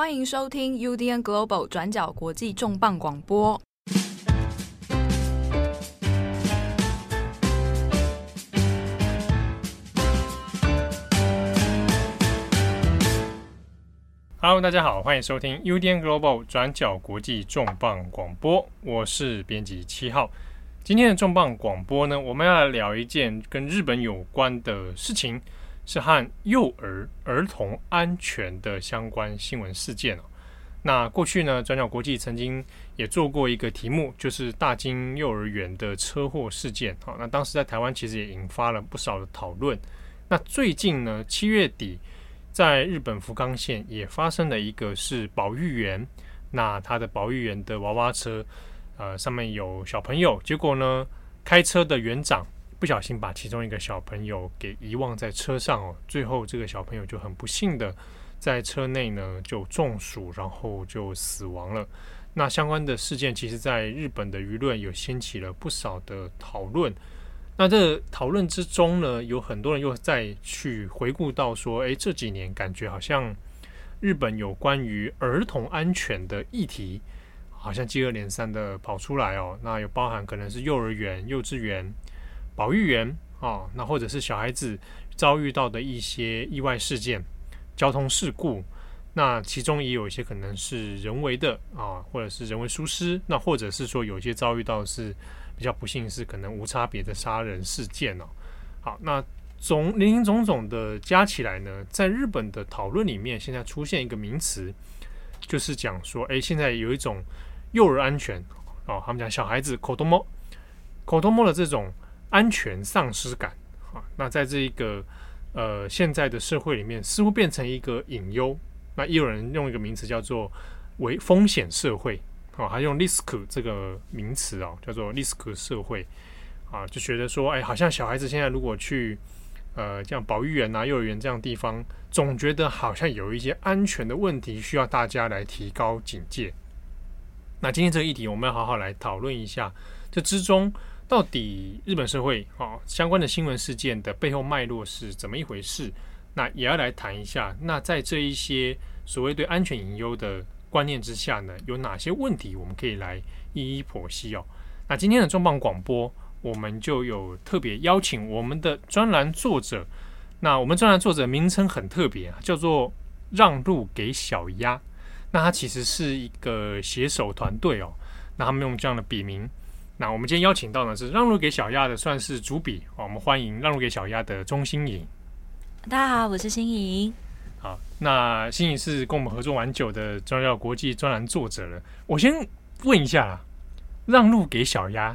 欢迎收听 UDN Global 转角国际重磅广播。Hello，大家好，欢迎收听 UDN Global 转角国际重磅广播，我是编辑七号。今天的重磅广播呢，我们要来聊一件跟日本有关的事情，是和幼儿儿童安全的相关新闻事件哦。那过去呢，转角国际曾经也做过一个题目，就是大金幼儿园的车祸事件。好，那当时在台湾其实也引发了不少的讨论。那最近呢，七月底。在日本福冈县也发生了一个是保育园，那他的保育园的娃娃车，呃，上面有小朋友，结果呢，开车的园长不小心把其中一个小朋友给遗忘在车上哦，最后这个小朋友就很不幸的在车内呢就中暑，然后就死亡了。那相关的事件，其实在日本的舆论有掀起了不少的讨论。那这讨论之中呢，有很多人又再去回顾到说，诶，这几年感觉好像日本有关于儿童安全的议题，好像接二连三的跑出来哦。那有包含可能是幼儿园、幼稚园、保育员啊，那或者是小孩子遭遇到的一些意外事件、交通事故，那其中也有一些可能是人为的啊，或者是人为疏失，那或者是说有些遭遇到是。比较不幸是可能无差别的杀人事件哦。好，那总林林总总的加起来呢，在日本的讨论里面，现在出现一个名词，就是讲说，哎，现在有一种幼儿安全哦，他们讲小孩子子供子供的这种安全丧失感啊。那在这一个呃现在的社会里面，似乎变成一个隐忧。那也有人用一个名词叫做为风险社会。哦，还用 risk 这个名词哦，叫做 risk 社会啊，就觉得说，哎，好像小孩子现在如果去呃，像保育园啊、幼儿园这样地方，总觉得好像有一些安全的问题需要大家来提高警戒。那今天这个议题，我们要好好来讨论一下，这之中到底日本社会哦相关的新闻事件的背后脉络是怎么一回事？那也要来谈一下，那在这一些所谓对安全隐忧的。观念之下呢，有哪些问题我们可以来一一剖析哦？那今天的重磅广播，我们就有特别邀请我们的专栏作者。那我们专栏作者名称很特别啊，叫做“让路给小鸭”。那他其实是一个写手团队哦。那他们用这样的笔名。那我们今天邀请到呢是“让路给小鸭”的，算是主笔哦。我们欢迎“让路给小鸭”的钟欣颖。大家好，我是欣颖。好，那欣颖是跟我们合作蛮久的中药国际专栏作者了。我先问一下啦，让路给小鸭，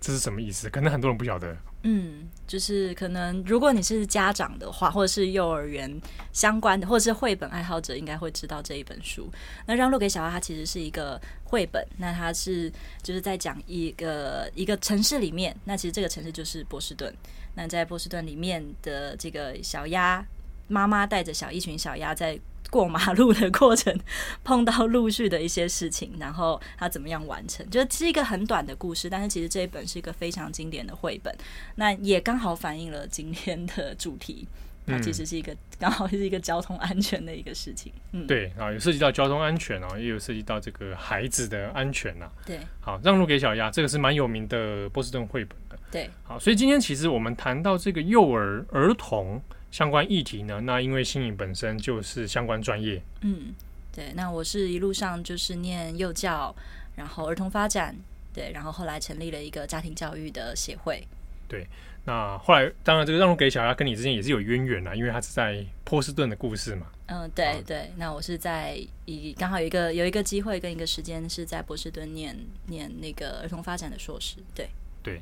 这是什么意思？可能很多人不晓得。嗯，就是可能如果你是家长的话，或者是幼儿园相关的，或者是绘本爱好者，应该会知道这一本书。那让路给小鸭，它其实是一个绘本。那它是就是在讲一个一个城市里面，那其实这个城市就是波士顿。那在波士顿里面的这个小鸭。妈妈带着小一群小鸭在过马路的过程，碰到陆续的一些事情，然后他怎么样完成？就是一个很短的故事，但是其实这一本是一个非常经典的绘本，那也刚好反映了今天的主题。它其实是一个刚好是一个交通安全的一个事情。嗯，对啊，有涉及到交通安全哦，也有涉及到这个孩子的安全呐。对，好，让路给小鸭，这个是蛮有名的波士顿绘本的。对，好，所以今天其实我们谈到这个幼儿儿童。相关议题呢？那因为欣颖本身就是相关专业，嗯，对。那我是一路上就是念幼教，然后儿童发展，对，然后后来成立了一个家庭教育的协会，对。那后来当然这个让路给小鸭跟你之间也是有渊源啦，因为他是在波士顿的故事嘛。嗯，对对。那我是在以刚好有一个有一个机会跟一个时间是在波士顿念念那个儿童发展的硕士，对对。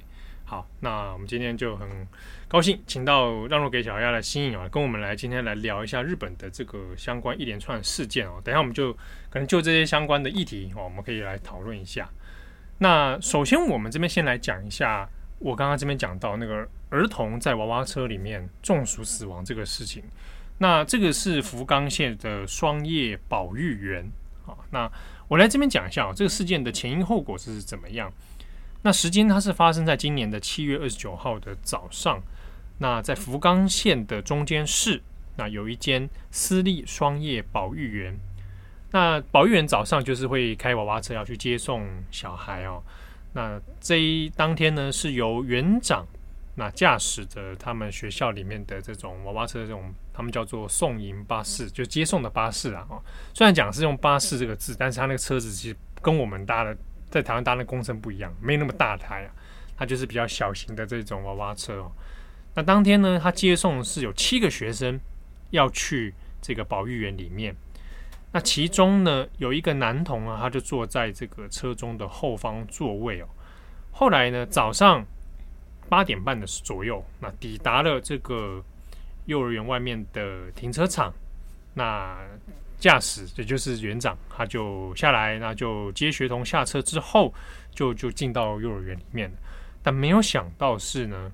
好，那我们今天就很高兴，请到让路给小丫的新颖啊，跟我们来今天来聊一下日本的这个相关一连串事件哦。等下我们就可能就这些相关的议题哦，我们可以来讨论一下。那首先我们这边先来讲一下，我刚刚这边讲到那个儿童在娃娃车里面中暑死亡这个事情。那这个是福冈县的双叶保育园啊。那我来这边讲一下啊，这个事件的前因后果是怎么样。那时间它是发生在今年的七月二十九号的早上，那在福冈县的中间市，那有一间私立双叶保育园。那保育员早上就是会开娃娃车要去接送小孩哦。那这一当天呢，是由园长那驾驶着他们学校里面的这种娃娃车，这种他们叫做送迎巴士，就接送的巴士啊。哦，虽然讲是用巴士这个字，但是他那个车子其实跟我们搭的在台湾搭的工程不一样，没那么大台啊，它就是比较小型的这种娃娃车哦。那当天呢，他接送是有七个学生要去这个保育园里面。那其中呢，有一个男童啊，他就坐在这个车中的后方座位哦。后来呢，早上八点半的左右，那抵达了这个幼儿园外面的停车场。那驾驶也就是园长，他就下来，那就接学童下车之后，就就进到幼儿园里面。但没有想到是呢，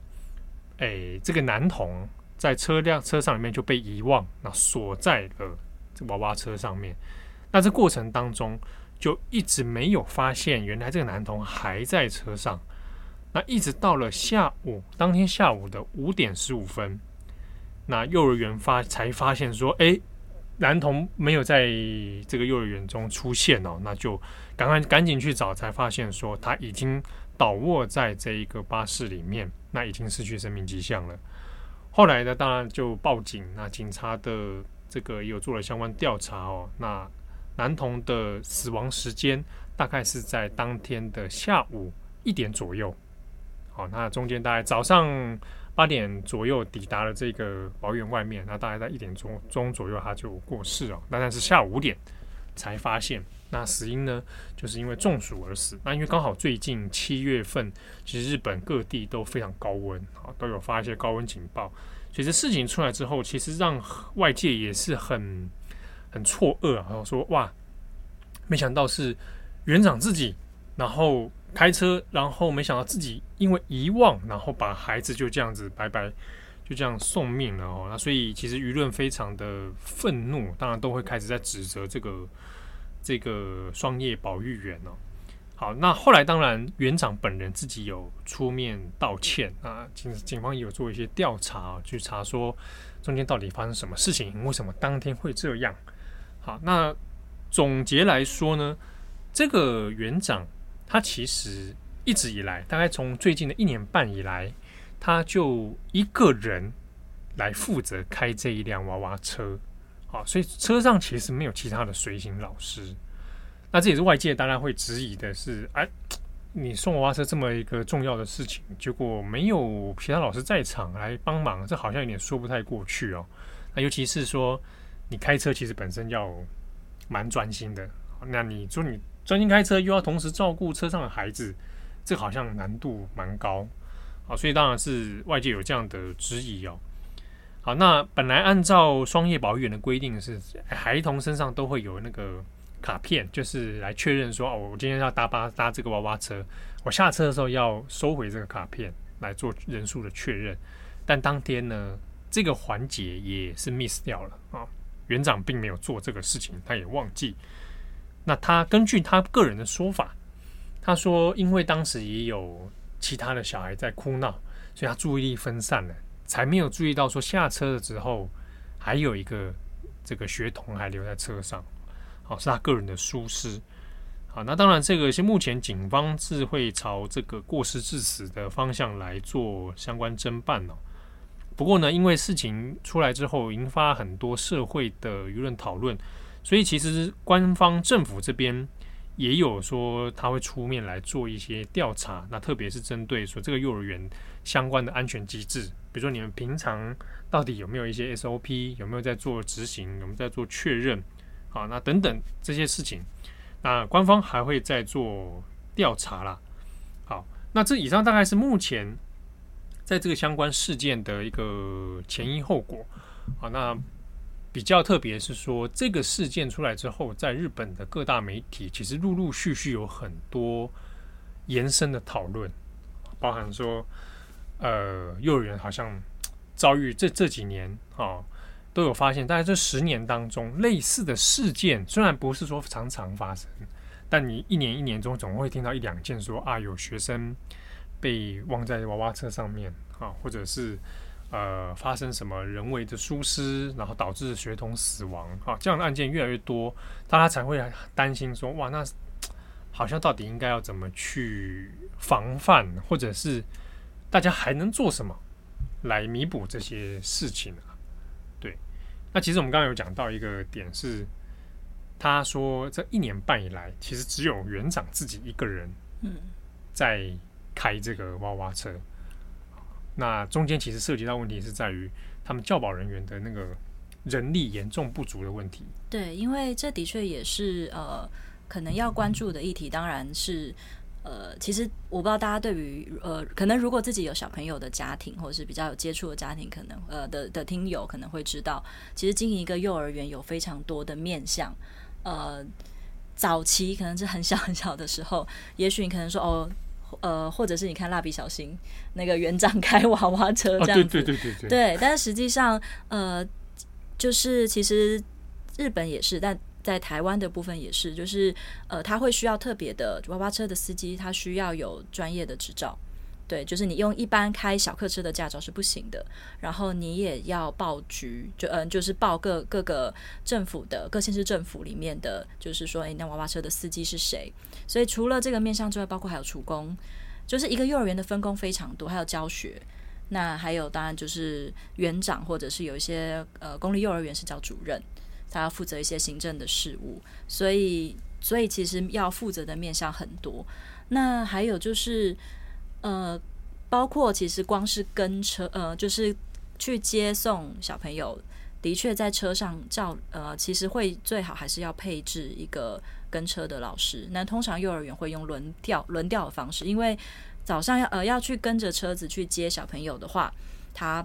哎，这个男童在车辆车上里面就被遗忘，那锁在了这。娃娃车上面，那这过程当中就一直没有发现，原来这个男童还在车上。那一直到了下午，当天下午的五点十五分，那幼儿园发才发现说，哎，男童没有在这个幼儿园中出现哦，那就赶快赶紧去找，才发现说他已经倒卧在这一个巴士里面，那已经失去生命迹象了。后来呢，当然就报警，那警察的。这个也有做了相关调查哦。那男童的死亡时间大概是在当天的下午一点左右。好，那中间大概早上八点左右抵达了这个保育园外面，那大概在一点钟钟左右他就过世了。那但是下午五点才发现，那死因呢，就是因为中暑而死。那因为刚好最近七月份，其实日本各地都非常高温，啊，都有发一些高温警报。所以这事情出来之后，其实让外界也是很很错愕啊，然后说哇，没想到是园长自己，然后开车，然后没想到自己因为遗忘，然后把孩子就这样子白白就这样送命了哦。那所以其实舆论非常的愤怒，当然都会开始在指责这个这个双叶保育员哦。好，那后来当然园长本人自己有出面道歉啊，警警方也有做一些调查，去查说中间到底发生什么事情，为什么当天会这样。好，那总结来说呢，这个园长他其实一直以来，大概从最近的一年半以来，他就一个人来负责开这一辆娃娃车，好，所以车上其实没有其他的随行老师。那这也是外界当然会质疑的是，哎，你送娃娃车这么一个重要的事情，结果没有其他老师在场来帮忙，这好像有点说不太过去哦。那尤其是说，你开车其实本身要蛮专心的，那你说你专心开车，又要同时照顾车上的孩子，这好像难度蛮高啊。所以当然是外界有这样的质疑哦。好，那本来按照双叶保育园的规定是，孩童身上都会有那个。卡片就是来确认说，哦，我今天要搭巴搭这个娃娃车，我下车的时候要收回这个卡片来做人数的确认。但当天呢，这个环节也是 miss 掉了啊，园长并没有做这个事情，他也忘记。那他根据他个人的说法，他说因为当时也有其他的小孩在哭闹，所以他注意力分散了，才没有注意到说下车的时候还有一个这个学童还留在车上。好，是他个人的疏失。好，那当然，这个是目前警方是会朝这个过失致死的方向来做相关侦办哦。不过呢，因为事情出来之后，引发很多社会的舆论讨论，所以其实官方政府这边也有说他会出面来做一些调查。那特别是针对说这个幼儿园相关的安全机制，比如说你们平常到底有没有一些 SOP，有没有在做执行，有没有在做确认。啊，那等等这些事情，那官方还会再做调查啦。好，那这以上大概是目前在这个相关事件的一个前因后果。好，那比较特别是说，这个事件出来之后，在日本的各大媒体其实陆陆续续有很多延伸的讨论，包含说，呃，幼儿园好像遭遇这这几年啊。都有发现，大概这十年当中，类似的事件虽然不是说常常发生，但你一年一年中总会听到一两件说啊，有学生被忘在娃娃车上面啊，或者是呃发生什么人为的疏失，然后导致学童死亡啊，这样的案件越来越多，大家才会担心说，哇，那好像到底应该要怎么去防范，或者是大家还能做什么来弥补这些事情啊？对，那其实我们刚刚有讲到一个点是，他说这一年半以来，其实只有园长自己一个人，嗯，在开这个娃娃车。那中间其实涉及到问题是在于他们教保人员的那个人力严重不足的问题。对，因为这的确也是呃可能要关注的议题，当然是。呃，其实我不知道大家对于呃，可能如果自己有小朋友的家庭，或者是比较有接触的家庭，可能呃的的听友可能会知道，其实经营一个幼儿园有非常多的面向。呃，早期可能是很小很小的时候，也许你可能说哦，呃，或者是你看蜡笔小新那个园长 开娃娃车这样子，对对对对对，对。但是实际上，呃，就是其实日本也是，但。在台湾的部分也是，就是呃，他会需要特别的娃娃车的司机，他需要有专业的执照。对，就是你用一般开小客车的驾照是不行的。然后你也要报局，就嗯、就是报各各个政府的各县市政府里面的，就是说，诶，那娃娃车的司机是谁？所以除了这个面向之外，包括还有厨工，就是一个幼儿园的分工非常多，还有教学。那还有当然就是园长，或者是有一些呃公立幼儿园是叫主任。他要负责一些行政的事务，所以，所以其实要负责的面向很多。那还有就是，呃，包括其实光是跟车，呃，就是去接送小朋友，的确在车上照，呃，其实会最好还是要配置一个跟车的老师。那通常幼儿园会用轮调轮调的方式，因为早上要呃要去跟着车子去接小朋友的话，他。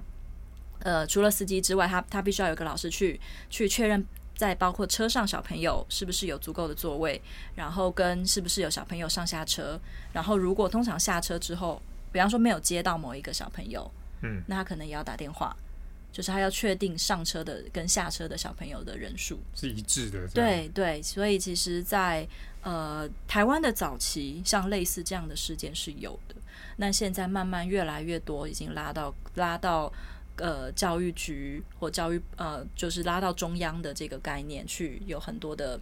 呃，除了司机之外，他他必须要有个老师去去确认，在包括车上小朋友是不是有足够的座位，然后跟是不是有小朋友上下车，然后如果通常下车之后，比方说没有接到某一个小朋友，嗯，那他可能也要打电话，就是他要确定上车的跟下车的小朋友的人数是一致的。对对，所以其实在，在呃台湾的早期，像类似这样的事件是有的，那现在慢慢越来越多，已经拉到拉到。呃，教育局或教育呃，就是拉到中央的这个概念去，有很多的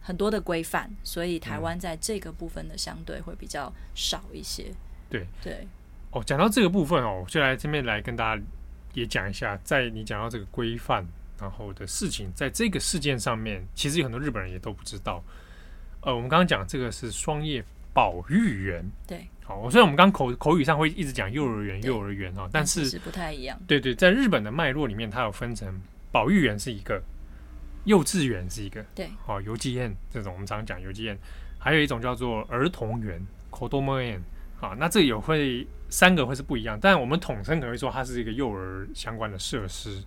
很多的规范，所以台湾在这个部分的相对会比较少一些。对对，哦，讲到这个部分哦，我就来这边来跟大家也讲一下，在你讲到这个规范然后的事情，在这个事件上面，其实有很多日本人也都不知道。呃，我们刚刚讲这个是双叶保育园，对。好，虽然我们刚口口语上会一直讲幼儿园，幼儿园哈，但是是不太一样。对对，在日本的脉络里面，它有分成保育园是一个，幼稚园是一个，对，哦，游记宴这种我们常常讲游记宴，还有一种叫做儿童园 kodomo 园，啊，那这有会三个会是不一样，但我们统称可能会说它是一个幼儿相关的设施，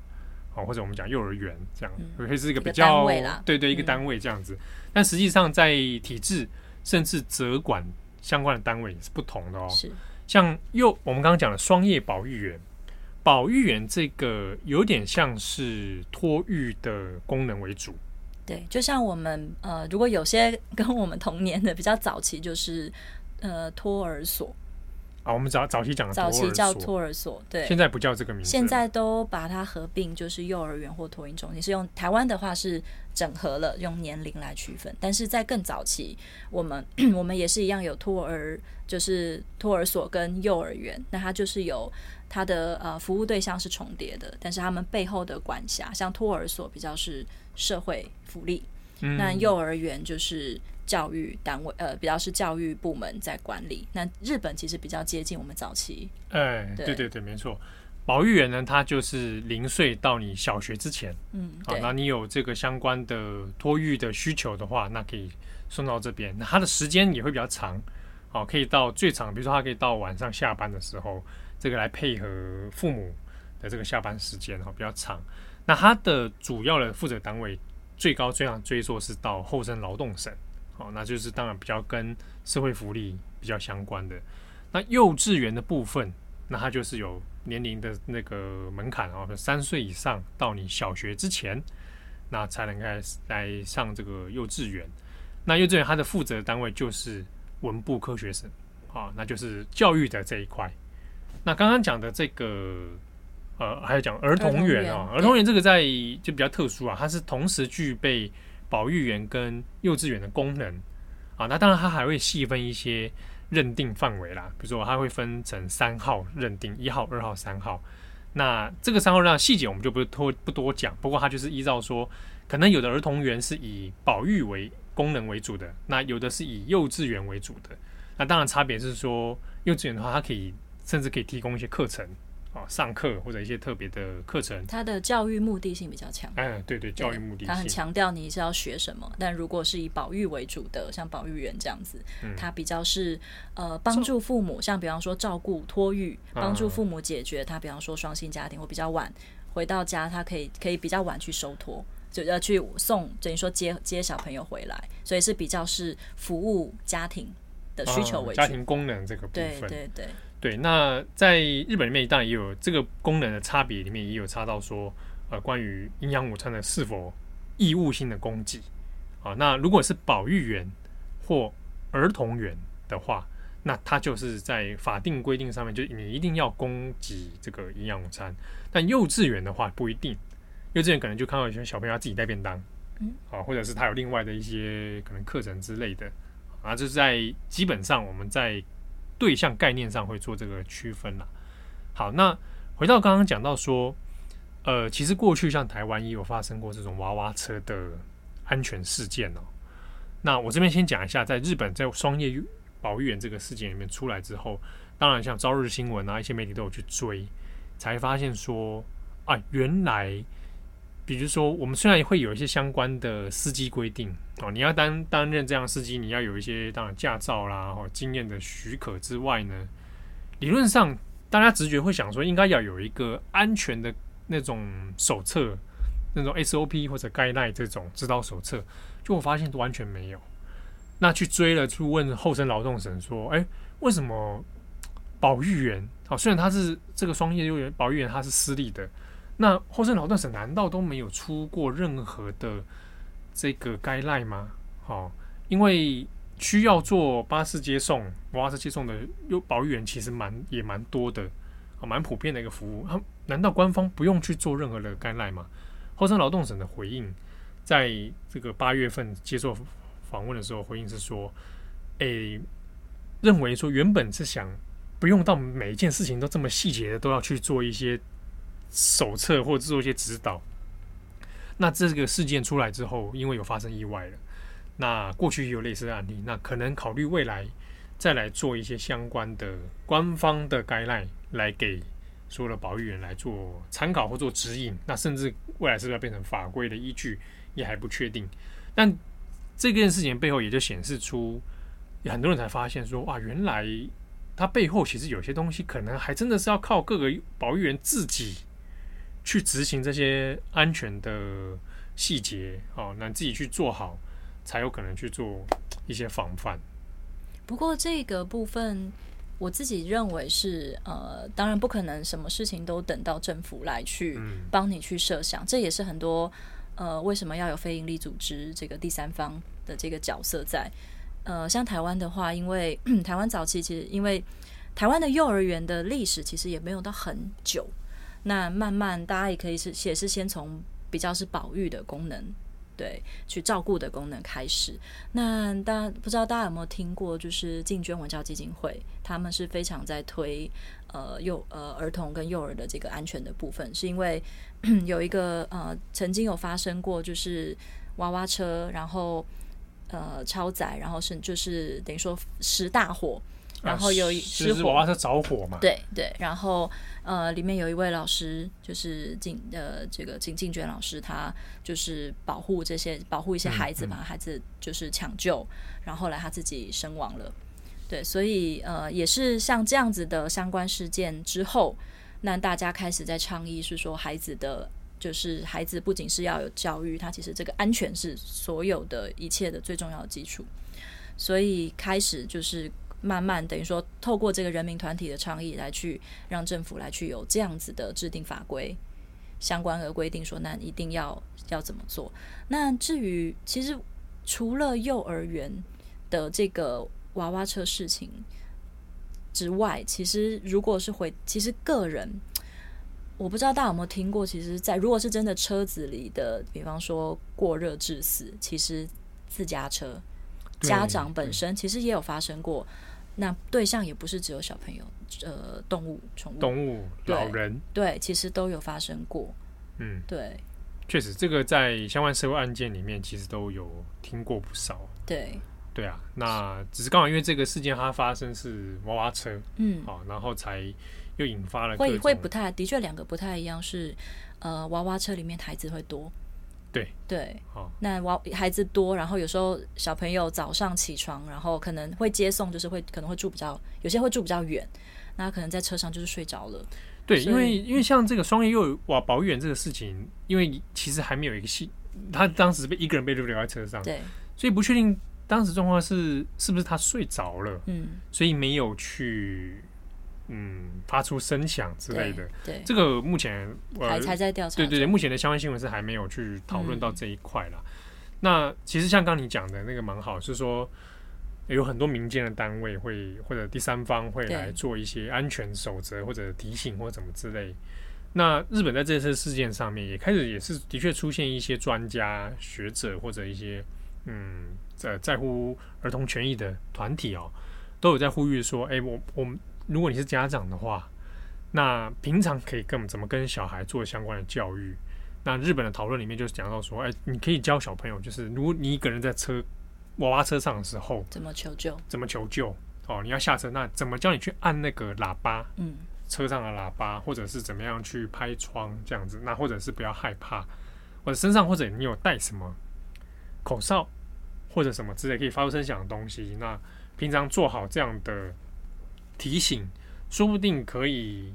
哦，或者我们讲幼儿园这样，会、是一个比较对对一个单位这样子，嗯、但实际上在体制甚至责管。相关的单位也是不同的哦，是像又我们刚刚讲的双叶保育员，保育员这个有点像是托育的功能为主，对，就像我们呃，如果有些跟我们同年的比较早期，就是呃托儿所。啊，我们早早期讲的早期叫托儿所，对，现在不叫这个名字，现在都把它合并，就是幼儿园或托婴中心。是用台湾的话是整合了，用年龄来区分。但是在更早期，我们 我们也是一样有托儿，就是托儿所跟幼儿园，那它就是有它的呃服务对象是重叠的，但是他们背后的管辖，像托儿所比较是社会福利，嗯、那幼儿园就是。教育单位呃，比较是教育部门在管理。那日本其实比较接近我们早期。哎，对对对，对，没错。保育员呢，他就是零岁到你小学之前。嗯，好，那你有这个相关的托育的需求的话，那可以送到这边。那它的时间也会比较长，好，可以到最长，比如说他可以到晚上下班的时候，这个来配合父母的这个下班时间，哈，比较长。那它的主要的负责单位，最高最长追溯是到后生劳动省。好，那就是当然比较跟社会福利比较相关的。那幼稚园的部分，那它就是有年龄的那个门槛哦，三岁以上到你小学之前，那才能开始来上这个幼稚园。那幼稚园它的负责单位就是文部科学省，啊，那就是教育的这一块。那刚刚讲的这个呃，还有讲儿童园啊，儿童园这个在就比较特殊啊，它是同时具备保育园跟幼稚园的功能啊。那当然，它还会细分一些认定范围啦，比如说它会分成三号认定，一号、二号、三号。那这个三号让细节我们就不多不多讲，不过它就是依照说，可能有的儿童园是以保育为功能为主的，那有的是以幼稚园为主的。那当然差别是说，幼稚园的话，它可以甚至可以提供一些课程。啊，上课或者一些特别的课程，他的教育目的性比较强。哎，对对，教育目的性，它很强调你是要学什么。但如果是以保育为主的，像保育员这样子，嗯、它比较是呃帮助父母，像比方说照顾托育，帮助父母解决他比方说双薪家庭或比较晚回到家，他可以可以比较晚去收托，就要去送，等于说接接小朋友回来，所以是比较是服务家庭的需求为主，家庭功能这个部分，对对对。对，那在日本里面当然也有这个功能的差别，里面也有差到说，呃，关于营养午餐的是否义务性的供给啊。那如果是保育园或儿童园的话，那它就是在法定规定上面，就你一定要供给这个营养午餐。但幼稚园的话不一定，幼稚园可能就看到有些小朋友要自己带便当，嗯，啊，或者是他有另外的一些可能课程之类的啊，就是在基本上我们在。对象概念上会做这个区分啦。好，那回到刚刚讲到说，呃，其实过去像台湾也有发生过这种娃娃车的安全事件哦。那我这边先讲一下，在日本在双叶保育园这个事件里面出来之后，当然像朝日新闻啊，一些媒体都有去追，才发现说啊，原来。比如说，我们虽然会有一些相关的司机规定哦，你要担担任这样司机，你要有一些当然驾照啦、哦经验的许可之外呢，理论上大家直觉会想说，应该要有一个安全的那种手册，那种 SOP 或者 guideline 这种指导手册，就我发现完全没有。那去追了，去问厚生劳动省说，哎，为什么保育员哦，虽然他是这个双叶幼儿园保育员，他是私立的。那厚生劳动省难道都没有出过任何的这个感染吗？好，因为需要做巴士接送、娃娃车接送的又保育员其实蛮也蛮多的，蛮普遍的一个服务。他难道官方不用去做任何的感染吗？厚生劳动省的回应，在这个八月份接受访问的时候，回应是说，诶，认为说原本是想不用到每一件事情都这么细节的都要去做一些。手册或者做一些指导，那这个事件出来之后，因为有发生意外了，那过去也有类似的案例，那可能考虑未来再来做一些相关的官方的 guideline 来给所有的保育员来做参考或做指引，那甚至未来是不是要变成法规的依据也还不确定。但这件事情背后也就显示出，很多人才发现说，哇，原来它背后其实有些东西可能还真的是要靠各个保育员自己。去执行这些安全的细节，哦，那自己去做好，才有可能去做一些防范。不过这个部分，我自己认为是，呃，当然不可能什么事情都等到政府来去帮你去设想，嗯、这也是很多呃为什么要有非营利组织这个第三方的这个角色在。呃，像台湾的话，因为 台湾早期其实因为台湾的幼儿园的历史其实也没有到很久。那慢慢，大家也可以是也是先从比较是保育的功能，对，去照顾的功能开始。那大家不知道大家有没有听过，就是进捐文教基金会，他们是非常在推呃幼呃儿童跟幼儿的这个安全的部分，是因为 有一个呃曾经有发生过，就是娃娃车然后呃超载，然后是就是等于说十大火。然后有一失火，娃娃车着火嘛？对对，然后呃，里面有一位老师，就是进呃这个进进娟老师，他就是保护这些保护一些孩子，把孩子就是抢救，然后后来他自己身亡了。对，所以呃，也是像这样子的相关事件之后，那大家开始在倡议是说，孩子的就是孩子不仅是要有教育，他其实这个安全是所有的一切的最重要的基础，所以开始就是。慢慢等于说，透过这个人民团体的倡议来去让政府来去有这样子的制定法规相关的规定，说那一定要要怎么做。那至于其实除了幼儿园的这个娃娃车事情之外，其实如果是回，其实个人我不知道大家有没有听过，其实，在如果是真的车子里的，比方说过热致死，其实自家车家长本身其实也有发生过。那对象也不是只有小朋友，呃，动物、宠物、动物、老人，对，其实都有发生过。嗯，对，确实，这个在相关社会案件里面，其实都有听过不少。对，对啊，那只是刚好因为这个事件它发生是娃娃车，嗯，好，然后才又引发了会会不太，的确两个不太一样是，呃，娃娃车里面孩子会多。对对，好，那娃孩子多，然后有时候小朋友早上起床，然后可能会接送，就是会可能会住比较，有些会住比较远，那可能在车上就是睡着了。对，因为因为像这个双叶幼儿哇保育员这个事情，因为其实还没有一个系，他当时被一个人被留留在车上，对，所以不确定当时状况是是不是他睡着了，嗯，所以没有去。嗯，发出声响之类的，对，对这个目前还还在调查。对对对，目前的相关新闻是还没有去讨论到这一块啦。嗯、那其实像刚你讲的那个蛮好，是说有很多民间的单位会或者第三方会来做一些安全守则或者提醒或者怎么之类。那日本在这次事件上面也开始也是的确出现一些专家学者或者一些嗯在在乎儿童权益的团体哦，都有在呼吁说，哎，我我们。如果你是家长的话，那平常可以跟怎么跟小孩做相关的教育？那日本的讨论里面就是讲到说，哎，你可以教小朋友，就是如果你一个人在车娃娃车上的时候，怎么求救？怎么求救？哦，你要下车，那怎么教你去按那个喇叭？嗯，车上的喇叭，或者是怎么样去拍窗这样子？那或者是不要害怕，或者身上或者你有带什么口哨或者什么之类可以发出声响的东西？那平常做好这样的。提醒，说不定可以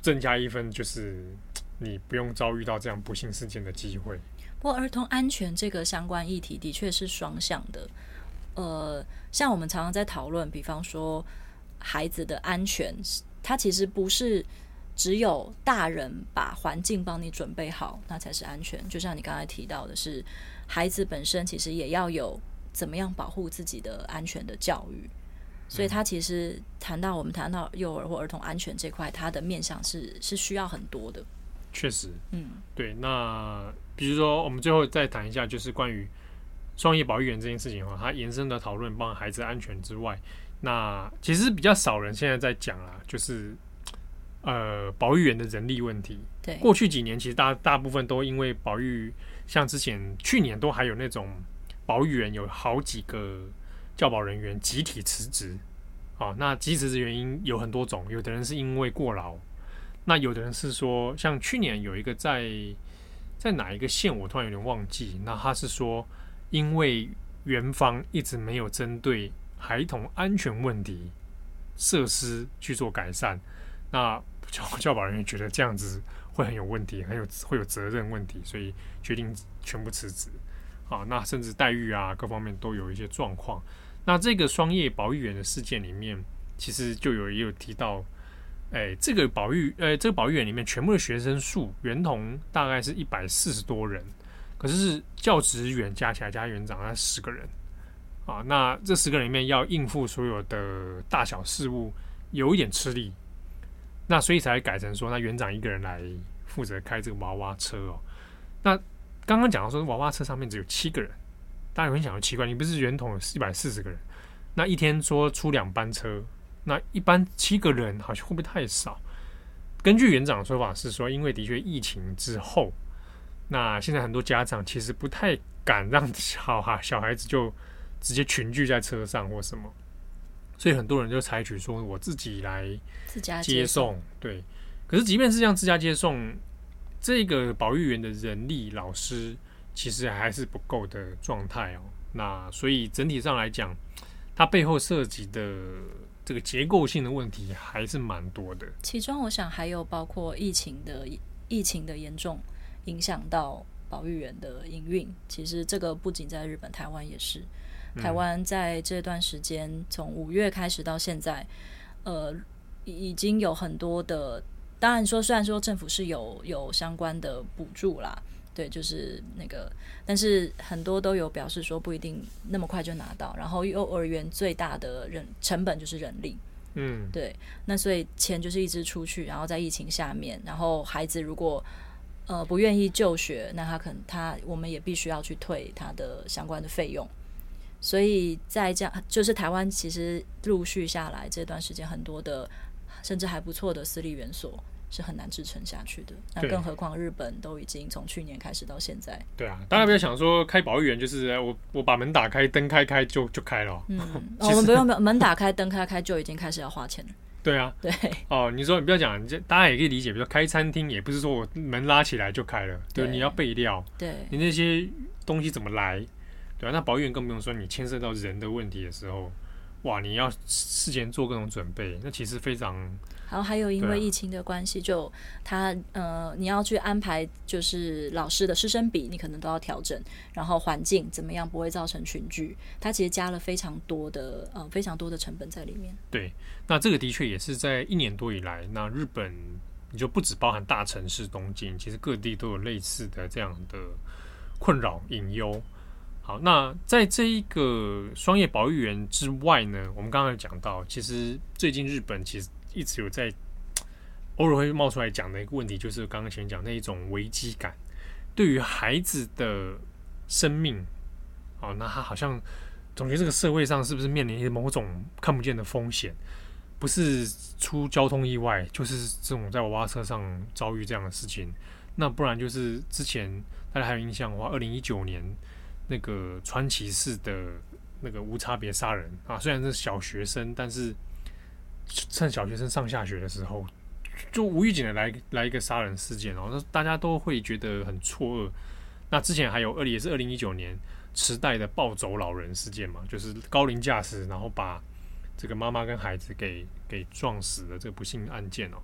增加一分，就是 你不用遭遇到这样不幸事件的机会。不过，儿童安全这个相关议题的确是双向的。呃，像我们常常在讨论，比方说孩子的安全，它其实不是只有大人把环境帮你准备好，那才是安全。就像你刚才提到的是，孩子本身其实也要有怎么样保护自己的安全的教育。所以，他其实谈到我们谈到幼儿或儿童安全这块，它的面向是是需要很多的。确实，嗯，对。那比如说，我们最后再谈一下，就是关于双业保育员这件事情的话，它延伸的讨论，包括孩子安全之外，那其实比较少人现在在讲啊，就是呃，保育员的人力问题。对，过去几年其实大大部分都因为保育，像之前去年都还有那种保育员有好几个。教保人员集体辞职，啊，那集体辞职原因有很多种，有的人是因为过劳，那有的人是说，像去年有一个在在哪一个县，我突然有点忘记，那他是说，因为园方一直没有针对孩童安全问题设施去做改善，那教教保人员觉得这样子会很有问题，很有会有责任问题，所以决定全部辞职，啊，那甚至待遇啊各方面都有一些状况。那这个双叶保育员的事件里面，其实就有也有提到，哎，这个保育，呃，这个保育员里面全部的学生数，园童大概是一百四十多人，可是教职员加起来加园长那十个人，啊，那这十个人里面要应付所有的大小事务，有一点吃力，那所以才改成说，那园长一个人来负责开这个娃娃车哦。那刚刚讲到说，娃娃车上面只有七个人。大家有很想要奇怪，你不是圆筒有一百四十个人，那一天说出两班车，那一班七个人好像会不会太少？根据园长的说法是说，因为的确疫情之后，那现在很多家长其实不太敢让小孩小孩子就直接群聚在车上或什么，所以很多人就采取说我自己来自家接送。对，可是即便是这样自家接送，这个保育员的人力老师。其实还是不够的状态哦。那所以整体上来讲，它背后涉及的这个结构性的问题还是蛮多的。其中，我想还有包括疫情的疫情的严重影响到保育员的营运。其实这个不仅在日本，台湾也是。台湾在这段时间，从五月开始到现在，呃，已经有很多的。当然说，虽然说政府是有有相关的补助啦。对，就是那个，但是很多都有表示说不一定那么快就拿到。然后幼儿园最大的人成本就是人力，嗯，对。那所以钱就是一直出去，然后在疫情下面，然后孩子如果呃不愿意就学，那他可能他我们也必须要去退他的相关的费用。所以在这样，就是台湾其实陆续下来这段时间，很多的甚至还不错的私立园所是很难支撑下去的。那更何况日本都已经从去年开始到现在。对啊，大家不要想说开保育员就是我我把门打开灯开开就就开了。嗯，哦、我们不用不用门打开灯开开就已经开始要花钱了。对啊，对哦，你说你不要讲，这大家也可以理解，比如说开餐厅也不是说我门拉起来就开了，对，你要备料，对，你那些东西怎么来？对啊，那保育员更不用说，你牵涉到人的问题的时候，哇，你要事前做各种准备，那其实非常。然后还有因为疫情的关系，啊、就他呃，你要去安排就是老师的师生比，你可能都要调整，然后环境怎么样不会造成群聚，它其实加了非常多的呃非常多的成本在里面。对，那这个的确也是在一年多以来，那日本你就不只包含大城市东京，其实各地都有类似的这样的困扰隐忧。好，那在这一个双叶保育园之外呢，我们刚刚有讲到，其实最近日本其实一直有在偶尔会冒出来讲的一个问题，就是刚刚前讲那一种危机感，对于孩子的生命，哦，那他好像总觉得这个社会上是不是面临某种看不见的风险，不是出交通意外，就是这种在娃娃车上遭遇这样的事情，那不然就是之前大家还有印象的话，二零一九年。那个川崎市的那个无差别杀人啊，虽然是小学生，但是趁小学生上下学的时候，就无预警的来来一个杀人事件，然后那大家都会觉得很错愕。那之前还有二，也是二零一九年池袋的暴走老人事件嘛，就是高龄驾驶，然后把这个妈妈跟孩子给给撞死的这个不幸案件哦。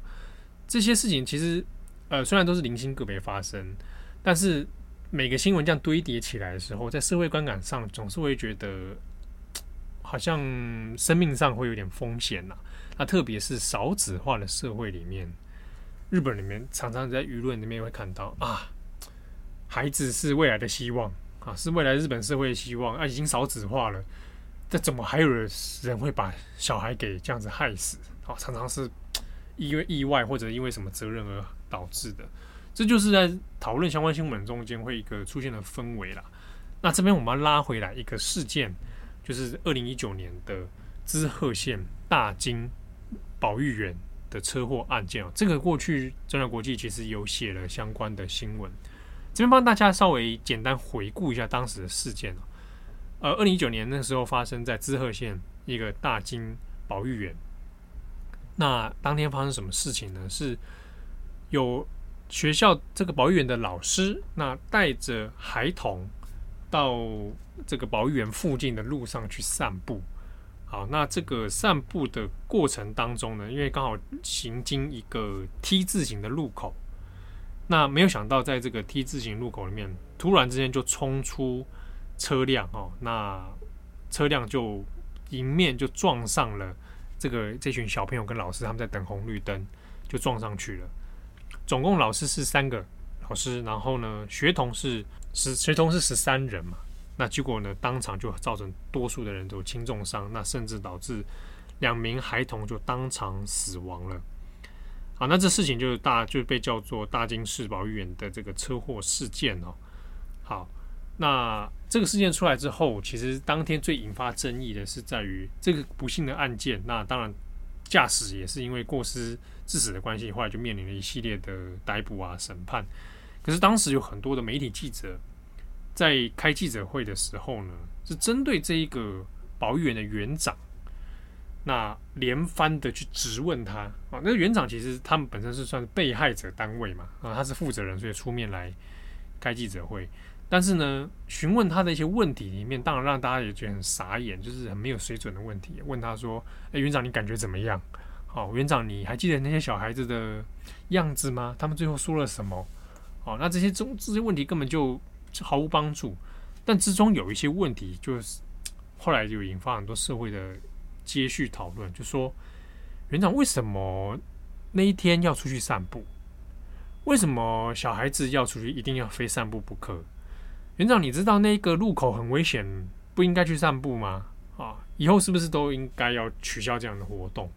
这些事情其实呃虽然都是零星个别发生，但是。每个新闻这样堆叠起来的时候，在社会观感上总是会觉得，好像生命上会有点风险呐。那特别是少子化的社会里面，日本里面常常在舆论里面会看到啊，孩子是未来的希望啊，是未来日本社会的希望啊，已经少子化了，这怎么还有人会把小孩给这样子害死？啊，常常是因为意外或者因为什么责任而导致的。这就是在讨论相关新闻中间会一个出现的氛围啦。那这边我们要拉回来一个事件，就是二零一九年的滋贺县大金保育员的车祸案件哦。这个过去中南国际其实有写了相关的新闻，这边帮大家稍微简单回顾一下当时的事件哦。呃，二零一九年那时候发生在滋贺县一个大金保育园。那当天发生什么事情呢？是有。学校这个保育员的老师，那带着孩童到这个保育园附近的路上去散步。好，那这个散步的过程当中呢，因为刚好行经一个 T 字形的路口，那没有想到在这个 T 字形路口里面，突然之间就冲出车辆哦，那车辆就迎面就撞上了这个这群小朋友跟老师，他们在等红绿灯，就撞上去了。总共老师是三个老师，然后呢，学童是十学童是十三人嘛，那结果呢，当场就造成多数的人都轻重伤，那甚至导致两名孩童就当场死亡了。好，那这事情就是大就被叫做大金市保育园的这个车祸事件哦。好，那这个事件出来之后，其实当天最引发争议的是在于这个不幸的案件，那当然。驾驶也是因为过失致死的关系，后来就面临了一系列的逮捕啊、审判。可是当时有很多的媒体记者在开记者会的时候呢，是针对这一个保育园的园长，那连番的去质问他啊。那园长其实他们本身是算是被害者单位嘛，啊，他是负责人，所以出面来开记者会。但是呢，询问他的一些问题里面，当然让大家也觉得很傻眼，就是很没有水准的问题。问他说：“诶，园长，你感觉怎么样？好，园长，你还记得那些小孩子的样子吗？他们最后说了什么？好，那这些中这些问题根本就毫无帮助。但之中有一些问题，就是后来就引发很多社会的接续讨论，就说园长为什么那一天要出去散步？为什么小孩子要出去一定要非散步不可？”园长，你知道那个路口很危险，不应该去散步吗？啊，以后是不是都应该要取消这样的活动？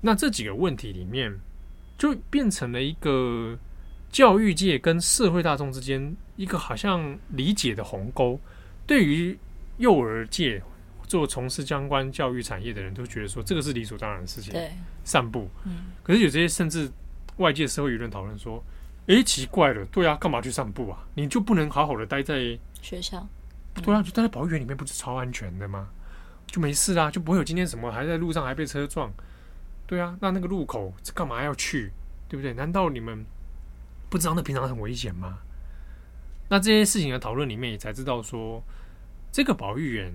那这几个问题里面，就变成了一个教育界跟社会大众之间一个好像理解的鸿沟。对于幼儿界做从事相关教育产业的人都觉得说，这个是理所当然的事情。对，散步。嗯，可是有这些甚至外界社会舆论讨论说，诶，奇怪了，对啊，干嘛去散步啊？你就不能好好的待在学校？对啊，就待在保育园里面，不是超安全的吗？就没事啊，就不会有今天什么还在路上还被车撞。对啊，那那个路口干嘛要去？对不对？难道你们不知道那平常很危险吗？那这些事情的讨论里面也才知道说，这个保育员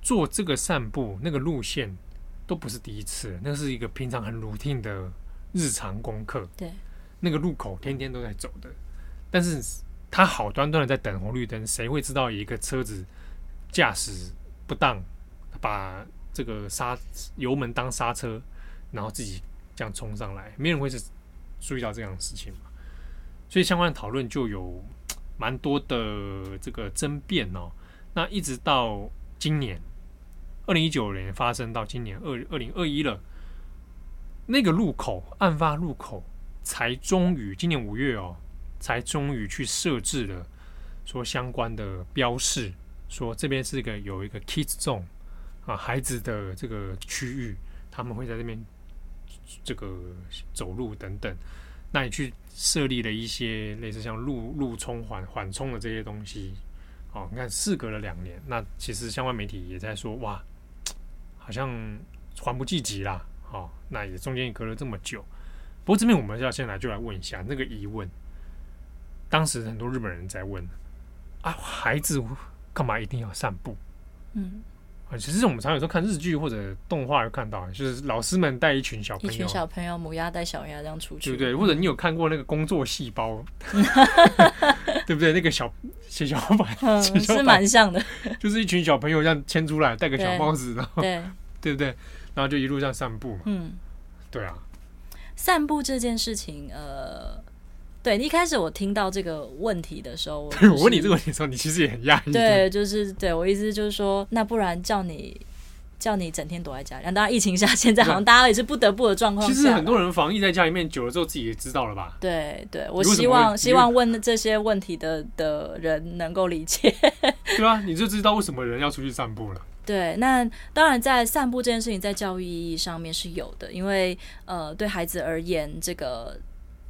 做这个散步那个路线都不是第一次，那是一个平常很 routine 的日常功课。对，那个路口天天都在走的，但是他好端端的在等红绿灯，谁会知道一个车子驾驶不当，把这个刹油门当刹车，然后自己这样冲上来，没人会是注意到这样的事情嘛？所以相关的讨论就有 蛮多的这个争辩哦。那一直到今年二零一九年发生到今年二二零二一了，那个路口案发路口才终于今年五月哦，才终于去设置了说相关的标示，说这边是一个有一个 kids zone 啊，孩子的这个区域，他们会在这边。这个走路等等，那你去设立了一些类似像路路冲缓缓冲的这些东西，哦，你看事隔了两年，那其实相关媒体也在说，哇，好像还不积极啦，哦，那也中间也隔了这么久。不过这边我们要先来就来问一下那个疑问，当时很多日本人在问啊，孩子干嘛一定要散步？嗯。啊，其实我们常有时候看日剧或者动画，有看到，就是老师们带一群小朋友，一群小朋友母鸭带小鸭这样出去，对不对？或者你有看过那个工作细胞，对不对？那个小血小板，嗯、是蛮像的，就是一群小朋友这样牵出来，戴个小帽子，然后对，对不对？然后就一路这样散步嘛，嗯，对啊，散步这件事情，呃。对，一开始我听到这个问题的时候，我，就是、我问你这个问题的时候，你其实也很压抑。对，就是对我意思就是说，那不然叫你叫你整天躲在家里，当然疫情下，现在好像大家也是不得不的状况。其实很多人防疫在家里面久了之后，自己也知道了吧？对，对我希望希望问这些问题的的人能够理解。对啊，你就知道为什么人要出去散步了。对，那当然在散步这件事情，在教育意义上面是有的，因为呃，对孩子而言，这个。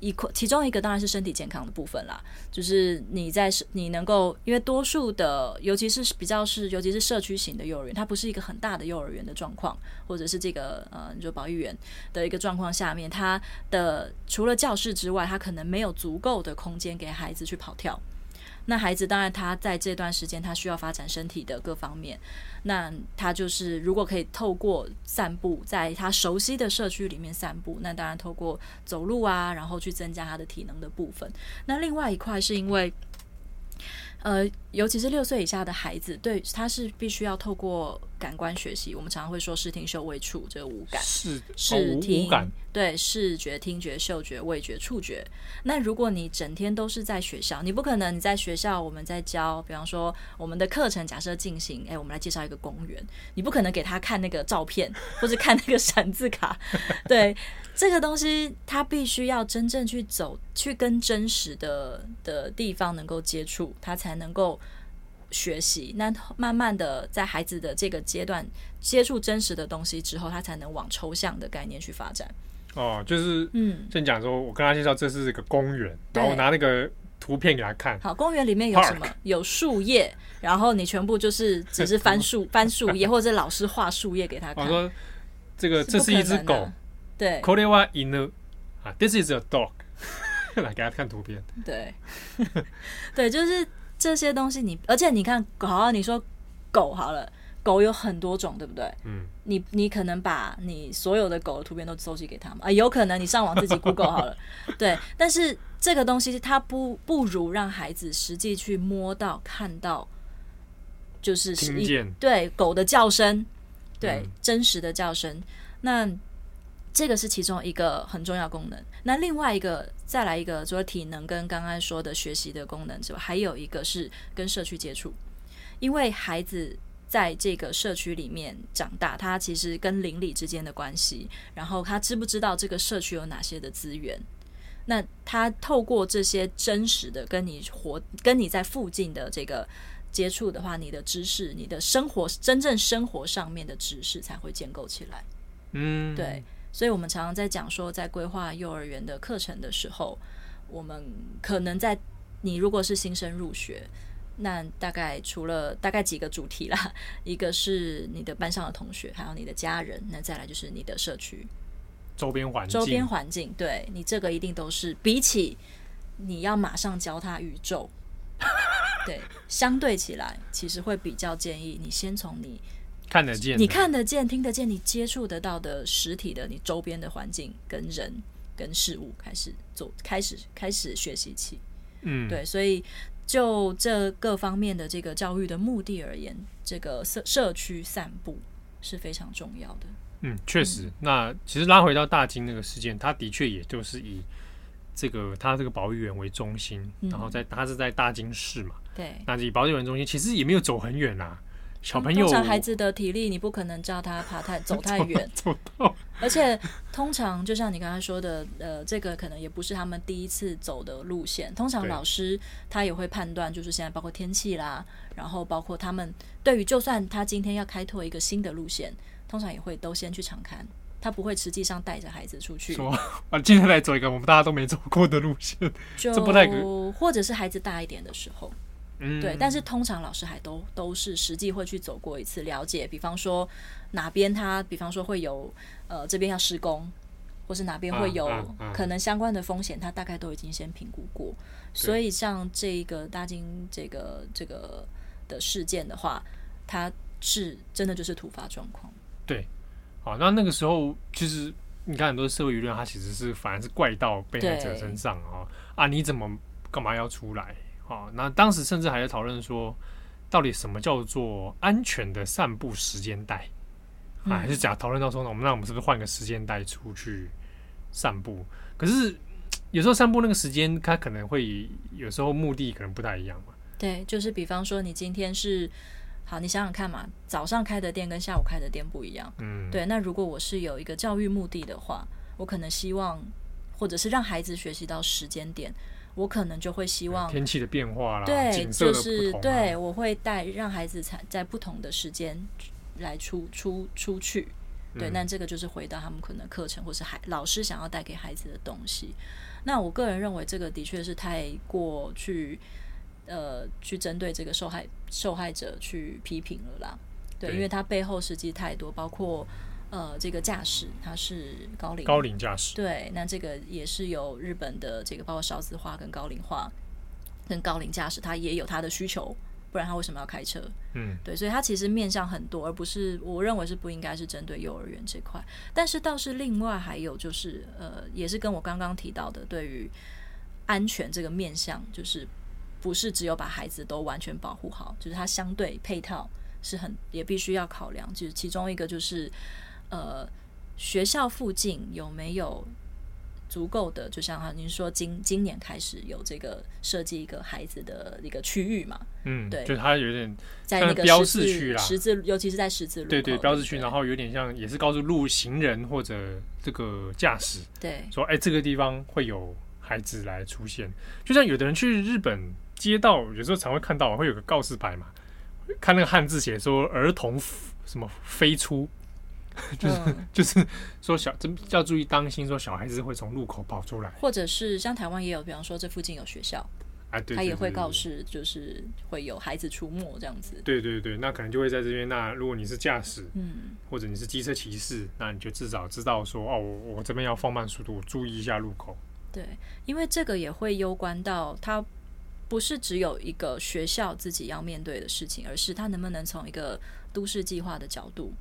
一，其中一个当然是身体健康的部分啦，就是你在你能够，因为多数的，尤其是比较是，尤其是社区型的幼儿园，它不是一个很大的幼儿园的状况，或者是这个呃，你说保育员的一个状况下面，它的除了教室之外，它可能没有足够的空间给孩子去跑跳。那孩子当然，他在这段时间他需要发展身体的各方面。那他就是如果可以透过散步，在他熟悉的社区里面散步，那当然透过走路啊，然后去增加他的体能的部分。那另外一块是因为。呃，尤其是六岁以下的孩子，对，他是必须要透过感官学习。我们常常会说视听嗅味触这个五感，视视听，对，视觉、听觉、嗅觉、味觉、触觉。那如果你整天都是在学校，你不可能你在学校我们在教，比方说我们的课程假设进行，哎、欸，我们来介绍一个公园，你不可能给他看那个照片 或者看那个闪字卡，对。这个东西，他必须要真正去走，去跟真实的的地方能够接触，他才能够学习。那慢慢的，在孩子的这个阶段接触真实的东西之后，他才能往抽象的概念去发展。哦，就是嗯，先讲说，我跟他介绍这是一个公园，然后我拿那个图片给他看。好，公园里面有什么？有树叶，然后你全部就是只是翻树翻树叶，或者老师画树叶给他看。我说这个这是一只狗。对，これは犬啊，This is a dog。来给他看图片。对，对，就是 这些东西你，而且你看，好像你说狗好了，狗有很多种，对不对？嗯。你你可能把你所有的狗的图片都收集给他们啊，有可能你上网自己 Google 好了。对，但是这个东西它不不如让孩子实际去摸到、看到，就是听见对狗的叫声，对、嗯、真实的叫声，那。这个是其中一个很重要功能。那另外一个，再来一个，除了体能跟刚刚说的学习的功能之外，还有一个是跟社区接触。因为孩子在这个社区里面长大，他其实跟邻里之间的关系，然后他知不知道这个社区有哪些的资源？那他透过这些真实的跟你活、跟你在附近的这个接触的话，你的知识、你的生活、真正生活上面的知识才会建构起来。嗯，对。所以我们常常在讲说，在规划幼儿园的课程的时候，我们可能在你如果是新生入学。那大概除了大概几个主题啦，一个是你的班上的同学，还有你的家人，那再来就是你的社区周边环境。周边环境，对，你这个一定都是比起你要马上教他宇宙，对，相对起来，其实会比较建议你先从你看得见、你看得见、听得见、你接触得到的实体的你周边的环境跟人跟事物开始做，开始开始学习起，嗯，对，所以。就这各方面的这个教育的目的而言，这个社社区散步是非常重要的。嗯，确实。嗯、那其实拉回到大金那个事件，它的确也就是以这个它这个保育员为中心，嗯、然后在它是在大金市嘛。对。那以保育园中心，其实也没有走很远啦。小朋友，通常孩子的体力，你不可能叫他爬太走太 远，走到。而且通常就像你刚才说的，呃，这个可能也不是他们第一次走的路线。通常老师他也会判断，就是现在包括天气啦，然后包括他们对于，就算他今天要开拓一个新的路线，通常也会都先去常看，他不会实际上带着孩子出去。说啊，今天来走一个我们大家都没走过的路线，就这不太可或者是孩子大一点的时候。嗯，对，但是通常老师还都都是实际会去走过一次，了解，比方说哪边他，比方说会有呃这边要施工，或是哪边会有可能相关的风险，他大概都已经先评估过。所以像这个大金这个这个的事件的话，它是真的就是突发状况。对，好，那那个时候其实你看很多社会舆论，它其实是反而是怪到被害者身上啊啊，你怎么干嘛要出来？好，那当时甚至还在讨论说，到底什么叫做安全的散步时间带？啊，还是假讨论到说，呢我们那我们是不是换个时间带出去散步？可是有时候散步那个时间，它可能会有时候目的可能不太一样嘛。对，就是比方说你今天是好，你想想看嘛，早上开的店跟下午开的店不一样。嗯，对。那如果我是有一个教育目的的话，我可能希望，或者是让孩子学习到时间点。我可能就会希望天气的变化啦，对，就是对，我会带让孩子在在不同的时间来出出出去，对，那、嗯、这个就是回到他们可能课程或是孩老师想要带给孩子的东西。那我个人认为这个的确是太过去呃去针对这个受害受害者去批评了啦，对，对因为他背后实际太多，包括。呃，这个驾驶他是高龄高龄驾驶，对，那这个也是有日本的这个，包括少子化跟高龄化，跟高龄驾驶，他也有他的需求，不然他为什么要开车？嗯，对，所以他其实面向很多，而不是我认为是不应该是针对幼儿园这块，但是倒是另外还有就是，呃，也是跟我刚刚提到的，对于安全这个面向，就是不是只有把孩子都完全保护好，就是他相对配套是很也必须要考量，就是其中一个就是。呃，学校附近有没有足够的？就像哈，您说今今年开始有这个设计一个孩子的一个区域嘛？嗯，对，就是它有点在那个标志区啦，十字，尤其是在十字路口，对对，标志区，然后有点像也是告诉路行人或者这个驾驶，对，说哎，这个地方会有孩子来出现。就像有的人去日本街道，有时候常会看到会有个告示牌嘛，看那个汉字写说儿童什么飞出。就是、嗯、就是说小，真要注意当心，说小孩子会从路口跑出来，或者是像台湾也有，比方说这附近有学校，啊，对，他也会告示，就是会有孩子出没这样子。对对对，那可能就会在这边。那如果你是驾驶，嗯，或者你是机车骑士，那你就至少知道说，哦，我我这边要放慢速度，注意一下路口。对，因为这个也会攸关到他不是只有一个学校自己要面对的事情，而是他能不能从一个都市计划的角度。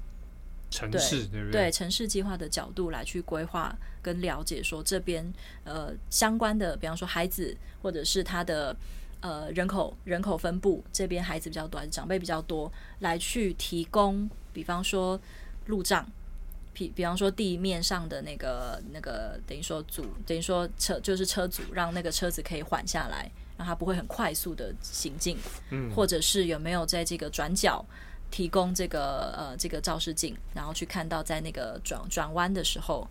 城市对，对不对？对城市计划的角度来去规划跟了解，说这边呃相关的，比方说孩子或者是他的呃人口人口分布，这边孩子比较多还是长辈比较多，来去提供，比方说路障，比比方说地面上的那个那个等于说阻，等于说车就是车阻，让那个车子可以缓下来，让它不会很快速的行进，嗯，或者是有没有在这个转角。提供这个呃这个照视镜，然后去看到在那个转转弯的时候，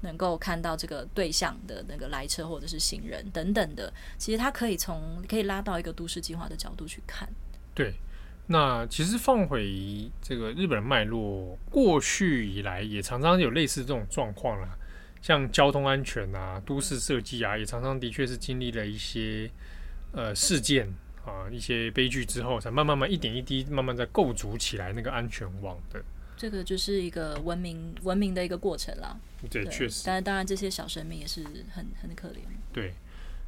能够看到这个对象的那个来车或者是行人等等的。其实它可以从可以拉到一个都市计划的角度去看。对，那其实放回这个日本脉络，过去以来也常常有类似这种状况啦，像交通安全啊、都市设计啊，也常常的确是经历了一些呃事件。啊，一些悲剧之后，才慢慢慢一点一滴，慢慢在构筑起来那个安全网的。这个就是一个文明文明的一个过程啦。对，确实。但是当然，这些小生命也是很很可怜。对，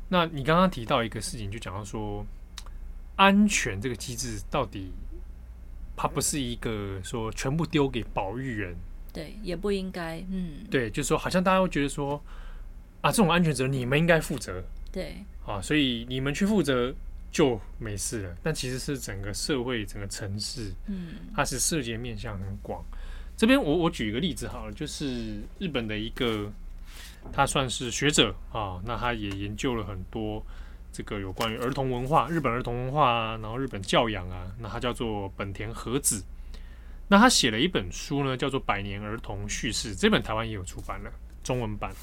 那你刚刚提到一个事情，就讲到说，安全这个机制到底，它不是一个说全部丢给保育员。对，也不应该。嗯，对，就是说，好像大家会觉得说，啊，这种安全责任你们应该负责。对。啊，所以你们去负责。就没事了，但其实是整个社会、整个城市，嗯，它是涉及面向很广。这边我我举一个例子好了，就是日本的一个，他算是学者啊，那他也研究了很多这个有关于儿童文化、日本儿童文化啊，然后日本教养啊，那他叫做本田和子，那他写了一本书呢，叫做《百年儿童叙事》，这本台湾也有出版了中文版，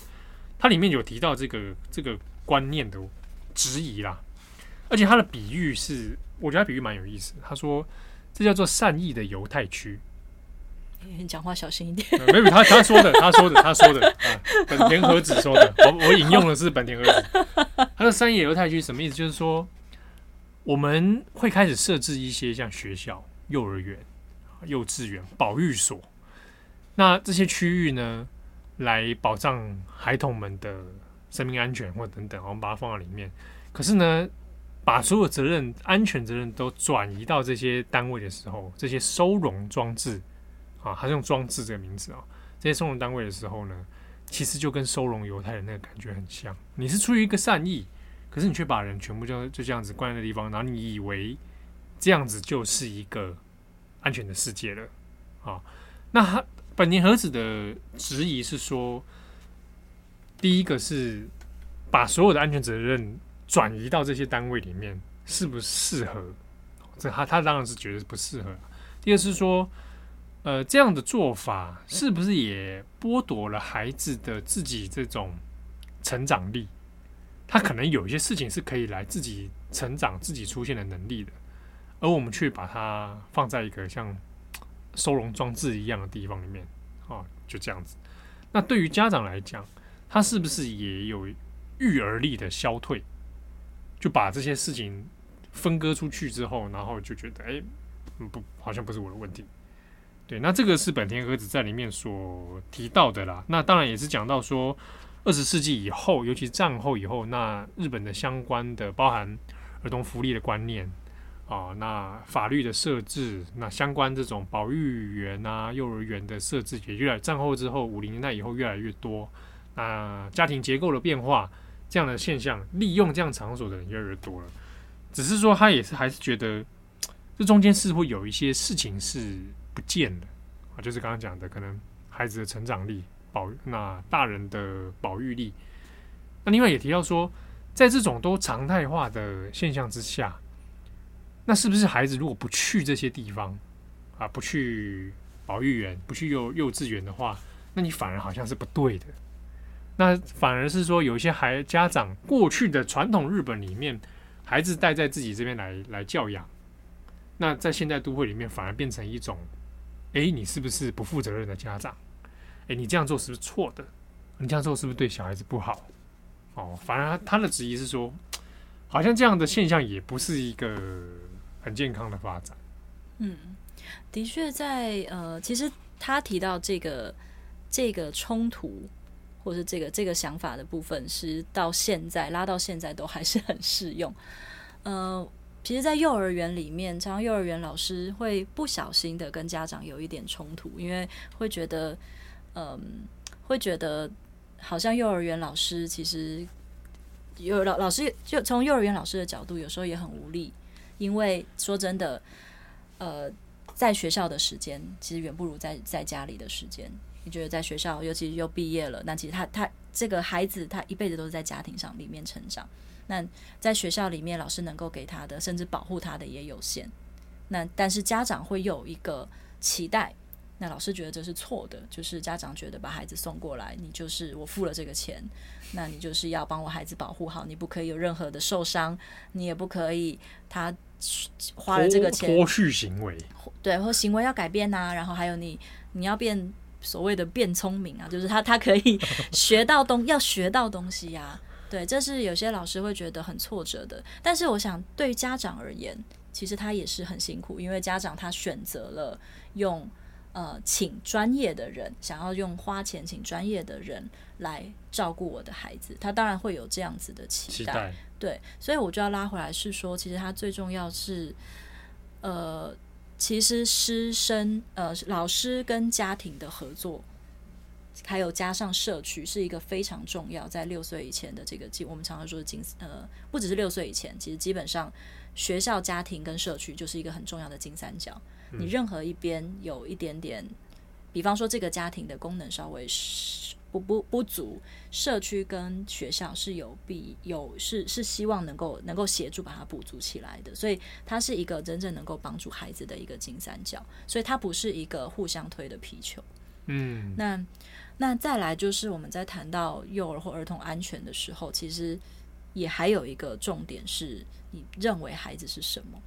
它里面有提到这个这个观念的质疑啦。而且他的比喻是，我觉得他比喻蛮有意思。他说，这叫做善意的犹太区。你讲话小心一点。没有，他他说的，他说的，他说的啊，本田和子说的。我我引用的是本田和子。他说善意犹太区什么意思？就是说，我们会开始设置一些像学校、幼儿园、幼稚园、保育所，那这些区域呢，来保障孩童们的生命安全或等等，我们把它放在里面。可是呢，把所有责任、安全责任都转移到这些单位的时候，这些收容装置啊，还是用“装置”这个名字啊，这些收容单位的时候呢，其实就跟收容犹太人那个感觉很像。你是出于一个善意，可是你却把人全部就就这样子关在那地方，然后你以为这样子就是一个安全的世界了啊？那他本田和子的质疑是说，第一个是把所有的安全责任。转移到这些单位里面适不适合？这他他当然是觉得不适合。第二是说，呃，这样的做法是不是也剥夺了孩子的自己这种成长力？他可能有一些事情是可以来自己成长、自己出现的能力的，而我们却把它放在一个像收容装置一样的地方里面啊，就这样子。那对于家长来讲，他是不是也有育儿力的消退？就把这些事情分割出去之后，然后就觉得，哎，不，好像不是我的问题。对，那这个是本田和子在里面所提到的啦。那当然也是讲到说，二十世纪以后，尤其战后以后，那日本的相关的包含儿童福利的观念啊，那法律的设置，那相关这种保育园啊、幼儿园的设置，也越来战后之后五零年代以后越来越多。那家庭结构的变化。这样的现象，利用这样场所的人越来越多了。只是说，他也是还是觉得，这中间似乎有一些事情是不见的啊，就是刚刚讲的，可能孩子的成长力保，那大人的保育力。那另外也提到说，在这种都常态化的现象之下，那是不是孩子如果不去这些地方啊，不去保育园，不去幼幼稚园的话，那你反而好像是不对的。那反而是说，有一些孩家长过去的传统日本里面，孩子带在自己这边来来教养，那在现代都会里面反而变成一种，哎，你是不是不负责任的家长？哎，你这样做是不是错的？你这样做是不是对小孩子不好？哦，反而他的质疑是说，好像这样的现象也不是一个很健康的发展。嗯，的确，在呃，其实他提到这个这个冲突。或是这个这个想法的部分，是到现在拉到现在都还是很适用。呃，其实，在幼儿园里面，常常幼儿园老师会不小心的跟家长有一点冲突，因为会觉得，嗯、会觉得好像幼儿园老师其实有老老师就从幼儿园老师的角度，有时候也很无力，因为说真的，呃，在学校的时间其实远不如在在家里的时间。你觉得在学校，尤其又毕业了，那其实他他这个孩子，他一辈子都是在家庭上里面成长。那在学校里面，老师能够给他的，甚至保护他的也有限。那但是家长会有一个期待，那老师觉得这是错的，就是家长觉得把孩子送过来，你就是我付了这个钱，那你就是要帮我孩子保护好，你不可以有任何的受伤，你也不可以他花了这个钱脱序行为，对，或行为要改变呐、啊，然后还有你你要变所谓的变聪明啊，就是他他可以 学到东要学到东西呀、啊，对，这是有些老师会觉得很挫折的，但是我想对于家长而言。其实他也是很辛苦，因为家长他选择了用呃请专业的人，想要用花钱请专业的人来照顾我的孩子，他当然会有这样子的期待。期待。对，所以我就要拉回来是说，其实他最重要是呃，其实师生呃老师跟家庭的合作，还有加上社区是一个非常重要，在六岁以前的这个基，我们常常说的金呃，不只是六岁以前，其实基本上。学校、家庭跟社区就是一个很重要的金三角。你任何一边有一点点，比方说这个家庭的功能稍微不不不足，社区跟学校是有必有是是希望能够能够协助把它补足起来的。所以它是一个真正能够帮助孩子的一个金三角。所以它不是一个互相推的皮球。嗯，那那再来就是我们在谈到幼儿或儿童安全的时候，其实。也还有一个重点是，你认为孩子是什么？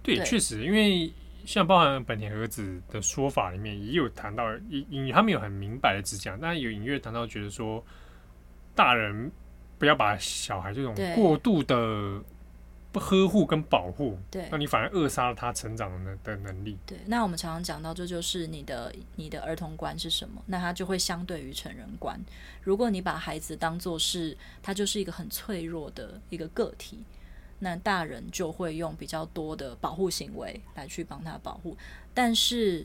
对，确实，因为像包含本田和子的说法里面也有谈到，隐隐他们有很明白的只讲，但有隐约谈到，觉得说大人不要把小孩这种过度的。不呵护跟保护，对，那你反而扼杀了他成长的的能力。对，那我们常常讲到，这就是你的你的儿童观是什么？那他就会相对于成人观。如果你把孩子当做是他就是一个很脆弱的一个个体，那大人就会用比较多的保护行为来去帮他保护。但是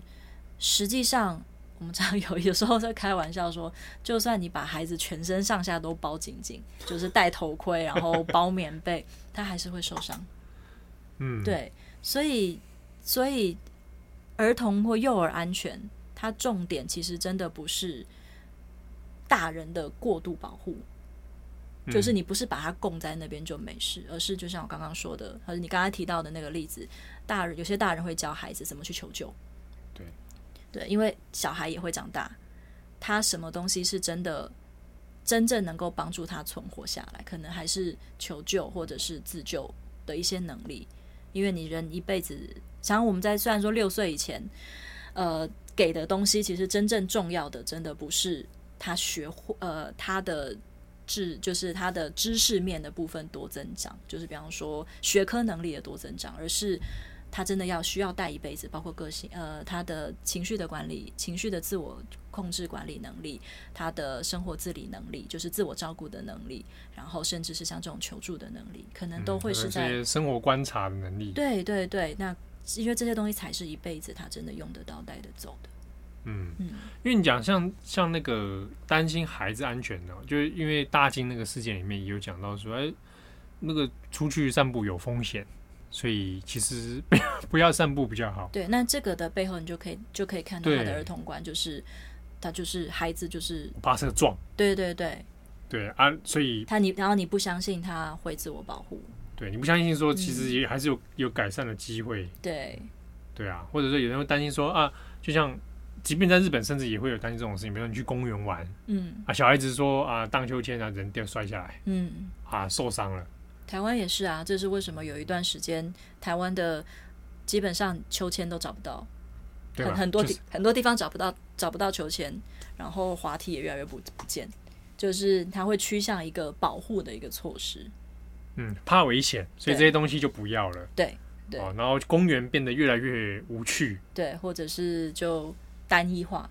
实际上，我们常 有有时候在开玩笑说，就算你把孩子全身上下都包紧紧，就是戴头盔，然后包棉被。他还是会受伤，嗯，对，所以，所以儿童或幼儿安全，它重点其实真的不是大人的过度保护，嗯，就是你不是把它供在那边就没事，而是就像我刚刚说的，和你刚才提到的那个例子，大人有些大人会教孩子怎么去求救，对，对，因为小孩也会长大，他什么东西是真的。真正能够帮助他存活下来，可能还是求救或者是自救的一些能力。因为你人一辈子，像我们在虽然说六岁以前，呃，给的东西，其实真正重要的，真的不是他学会，呃，他的知，就是他的知识面的部分多增长，就是比方说学科能力的多增长，而是。他真的要需要带一辈子，包括个性，呃，他的情绪的管理、情绪的自我控制管理能力，他的生活自理能力，就是自我照顾的能力，然后甚至是像这种求助的能力，可能都会是在、嗯、生活观察的能力。对对对，那因为这些东西才是一辈子他真的用得到、带得走的。嗯嗯，因为你讲像像那个担心孩子安全的，就是因为大金那个事件里面也有讲到说，哎，那个出去散步有风险。所以其实不要不要散步比较好。对，那这个的背后，你就可以就可以看到他的儿童观，就是他就是孩子就是怕车撞。对对对对啊，所以他你然后你不相信他会自我保护。对，你不相信说其实也还是有有改善的机会。对对啊，或者说有人会担心说啊，就像即便在日本，甚至也会有担心这种事情，比如说你去公园玩，嗯啊，小孩子说啊荡秋千啊，人掉摔下来，嗯啊受伤了。台湾也是啊，这是为什么有一段时间台湾的基本上秋千都找不到，很很多地、就是、很多地方找不到找不到秋千，然后滑梯也越来越不不见，就是它会趋向一个保护的一个措施。嗯，怕危险，所以这些东西就不要了。对对、哦，然后公园变得越来越无趣。对，或者是就单一化。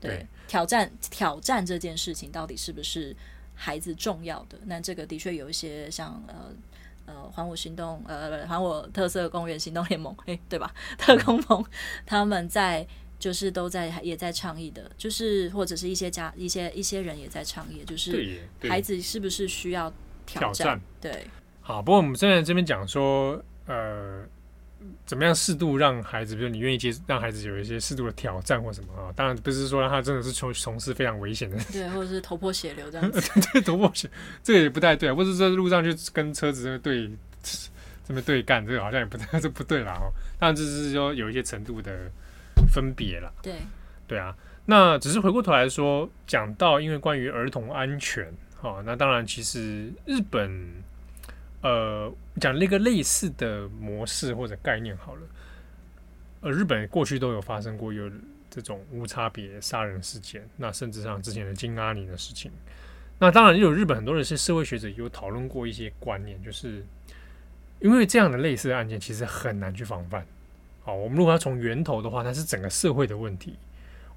对，对挑战挑战这件事情到底是不是？孩子重要的，那这个的确有一些像呃呃还我行动呃还我特色公园行动联盟，哎 对吧？特工盟他们在就是都在也在倡议的，就是或者是一些家一些一些人也在倡议，就是孩子是不是需要挑战？挑战对，好，不过我们现在这边讲说呃。怎么样适度让孩子，比如你愿意接让孩子有一些适度的挑战或什么啊？当然不是说让他真的是从从事非常危险的，对，或者是头破血流这样子，对，头破血，这个也不太对啊。或者在路上就跟车子对，这么对干，这个好像也不太这不对啦哦。当然这是说有一些程度的分别了。对对啊，那只是回过头来说，讲到因为关于儿童安全，哦，那当然其实日本呃讲那个类似的模式或者概念好了，呃，日本过去都有发生过有这种无差别杀人事件，那甚至像之前的金阿尼的事情。那当然，也有日本很多人是社会学者，有讨论过一些观念，就是因为这样的类似的案件其实很难去防范。好，我们如果要从源头的话，它是整个社会的问题。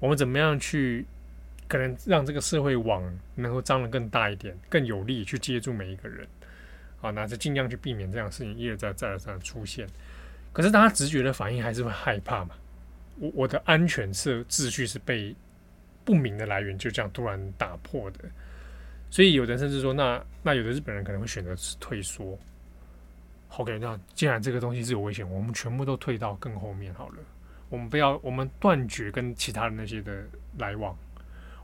我们怎么样去可能让这个社会网能够张得更大一点，更有力去接住每一个人？好，那就尽量去避免这样的事情一而再、再而三的出现。可是大家直觉的反应还是会害怕嘛？我我的安全是秩序是被不明的来源就这样突然打破的。所以有的人甚至说，那那有的日本人可能会选择退缩。OK，那既然这个东西是有危险，我们全部都退到更后面好了。我们不要，我们断绝跟其他的那些的来往。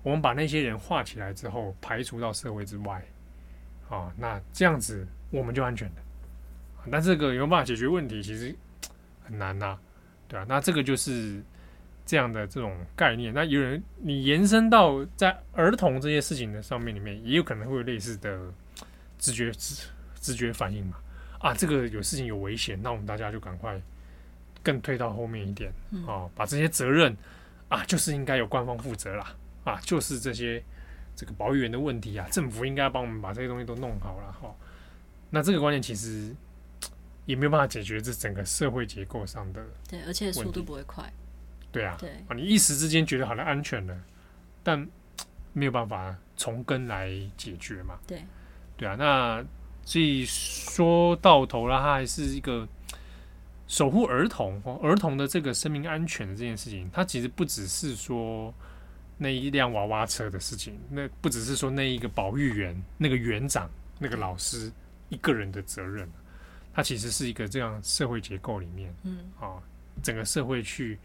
我们把那些人画起来之后，排除到社会之外。啊，那这样子我们就安全的。但这个有没有办法解决问题？其实很难呐，对啊，那这个就是。这样的这种概念，那有人你延伸到在儿童这些事情的上面里面，也有可能会有类似的直觉直直觉反应嘛？啊，这个有事情有危险，那我们大家就赶快更推到后面一点啊，把这些责任啊，就是应该由官方负责啦啊，就是这些这个保育员的问题啊，政府应该帮我们把这些东西都弄好了哈。那这个观念其实也没有办法解决这整个社会结构上的对，而且速度不会快。对啊，对啊，你一时之间觉得好像安全了，但没有办法从根来解决嘛。对，对啊，那所以说到头了，它还是一个守护儿童哦，儿童的这个生命安全的这件事情，它其实不只是说那一辆娃娃车的事情，那不只是说那一个保育员、那个园长、那个老师一个人的责任，它其实是一个这样社会结构里面，嗯，啊，整个社会去。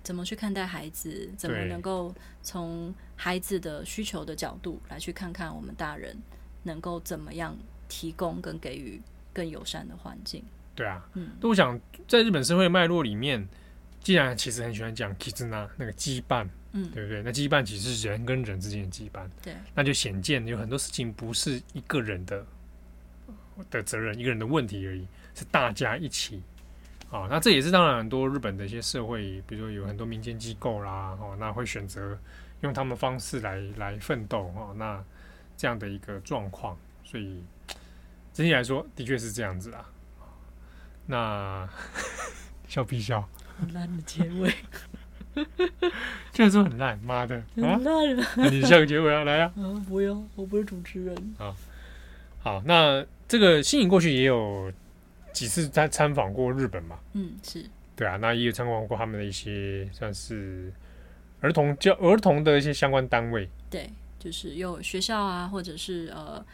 怎么去看待孩子？怎么能够从孩子的需求的角度来去看看我们大人能够怎么样提供跟给予更友善的环境？对啊，嗯，那我想在日本社会脉络里面，既然其实很喜欢讲 Kizuna 那个羁绊，嗯，对不对？那羁绊其实是人跟人之间的羁绊，对，那就显见有很多事情不是一个人的的责任，一个人的问题而已，是大家一起。啊，那这也是当然，很多日本的一些社会，比如说有很多民间机构啦，哦，那会选择用他们方式来来奋斗，哦，那这样的一个状况，所以整体来说，的确是这样子啊。那 笑屁笑，很烂的结尾，就是说很烂，妈的，很烂啊！那你笑个结尾啊，来啊！啊，不用，我不是主持人。好，好，那这个新颖过去也有。几次在参访过日本嘛？嗯，是对啊，那也有参观过他们的一些算是儿童教儿童的一些相关单位。对，就是有学校啊，或者是呃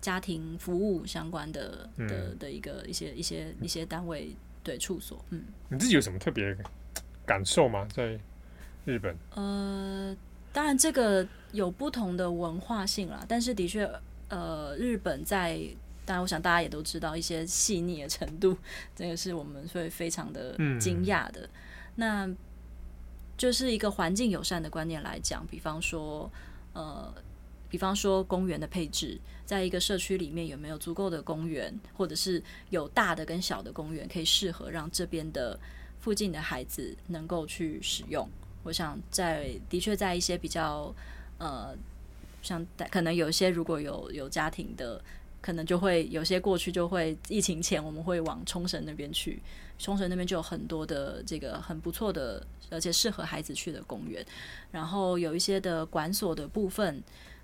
家庭服务相关的的的一个一些一些一些单位对处所。嗯，你自己有什么特别感受吗？在日本？呃，当然这个有不同的文化性啦，但是的确，呃，日本在。当然，我想大家也都知道一些细腻的程度，这个是我们会非常的惊讶的。嗯、那就是一个环境友善的观念来讲，比方说，呃，比方说公园的配置，在一个社区里面有没有足够的公园，或者是有大的跟小的公园，可以适合让这边的附近的孩子能够去使用。我想在的确在一些比较呃，像可能有一些如果有有家庭的。可能就会有些过去就会疫情前我们会往冲绳那边去，冲绳那边就有很多的这个很不错的，而且适合孩子去的公园。然后有一些的馆所的部分，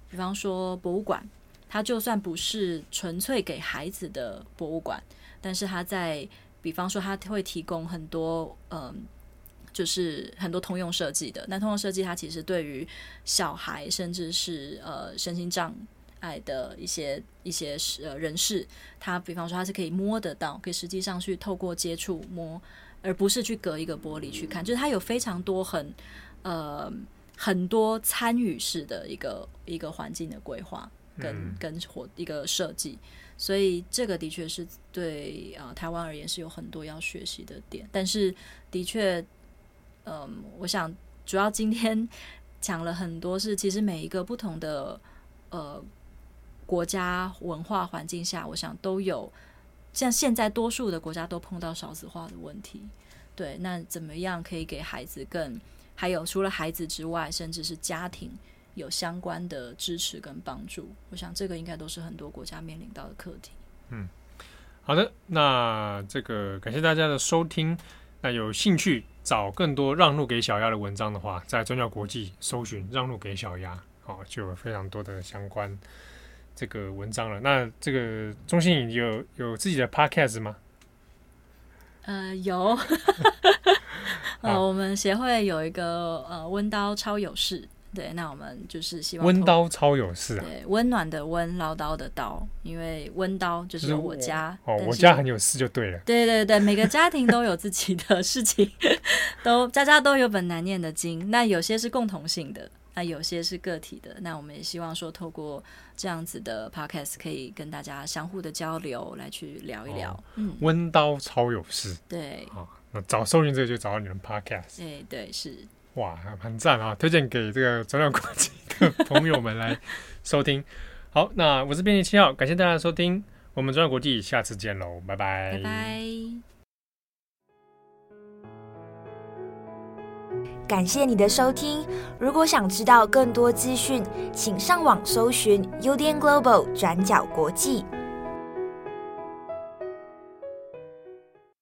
比方说博物馆，它就算不是纯粹给孩子的博物馆，但是它在比方说它会提供很多嗯，就是很多通用设计的。那通用设计它其实对于小孩甚至是呃身心障。碍的一些一些呃人士，他比方说他是可以摸得到，可以实际上去透过接触摸，而不是去隔一个玻璃去看，就是它有非常多很呃很多参与式的一个一个环境的规划跟跟活一个设计，所以这个的确是对呃台湾而言是有很多要学习的点，但是的确，嗯、我想主要今天 讲了很多是，其实每一个不同的呃国家文化环境下，我想都有像现在多数的国家都碰到少子化的问题，对，那怎么样可以给孩子更，还有除了孩子之外，甚至是家庭。有相关的支持跟帮助，我想这个应该都是很多国家面临到的课题。嗯，好的，那这个感谢大家的收听。那有兴趣找更多让路给小鸭的文章的话，在转角国际搜寻“让路给小鸭”，好，就有非常多的相关这个文章了。那这个中心有有自己的 podcast 吗？呃，有。呃，我们协会有一个呃温刀超有事。对，那我们就是希望温刀超有事啊！对，温暖的温，唠叨的叨，因为温刀就是我家我哦，我家很有事就对了。对对对，每个家庭都有自己的事情，都家家都有本难念的经。那有些是共同性的，那有些是个体的。那我们也希望说，透过这样子的 podcast，可以跟大家相互的交流，来去聊一聊。哦、嗯，温刀超有事。对，哦，那找搜寻这个就找到你们 podcast。对对是。哇，很赞啊！推荐给这个转角国际的朋友们来收听。好，那我是编辑七号，感谢大家的收听，我们转角国际下次见喽，拜拜，拜拜。感谢你的收听，如果想知道更多资讯，请上网搜寻 UDN Global 转角国际。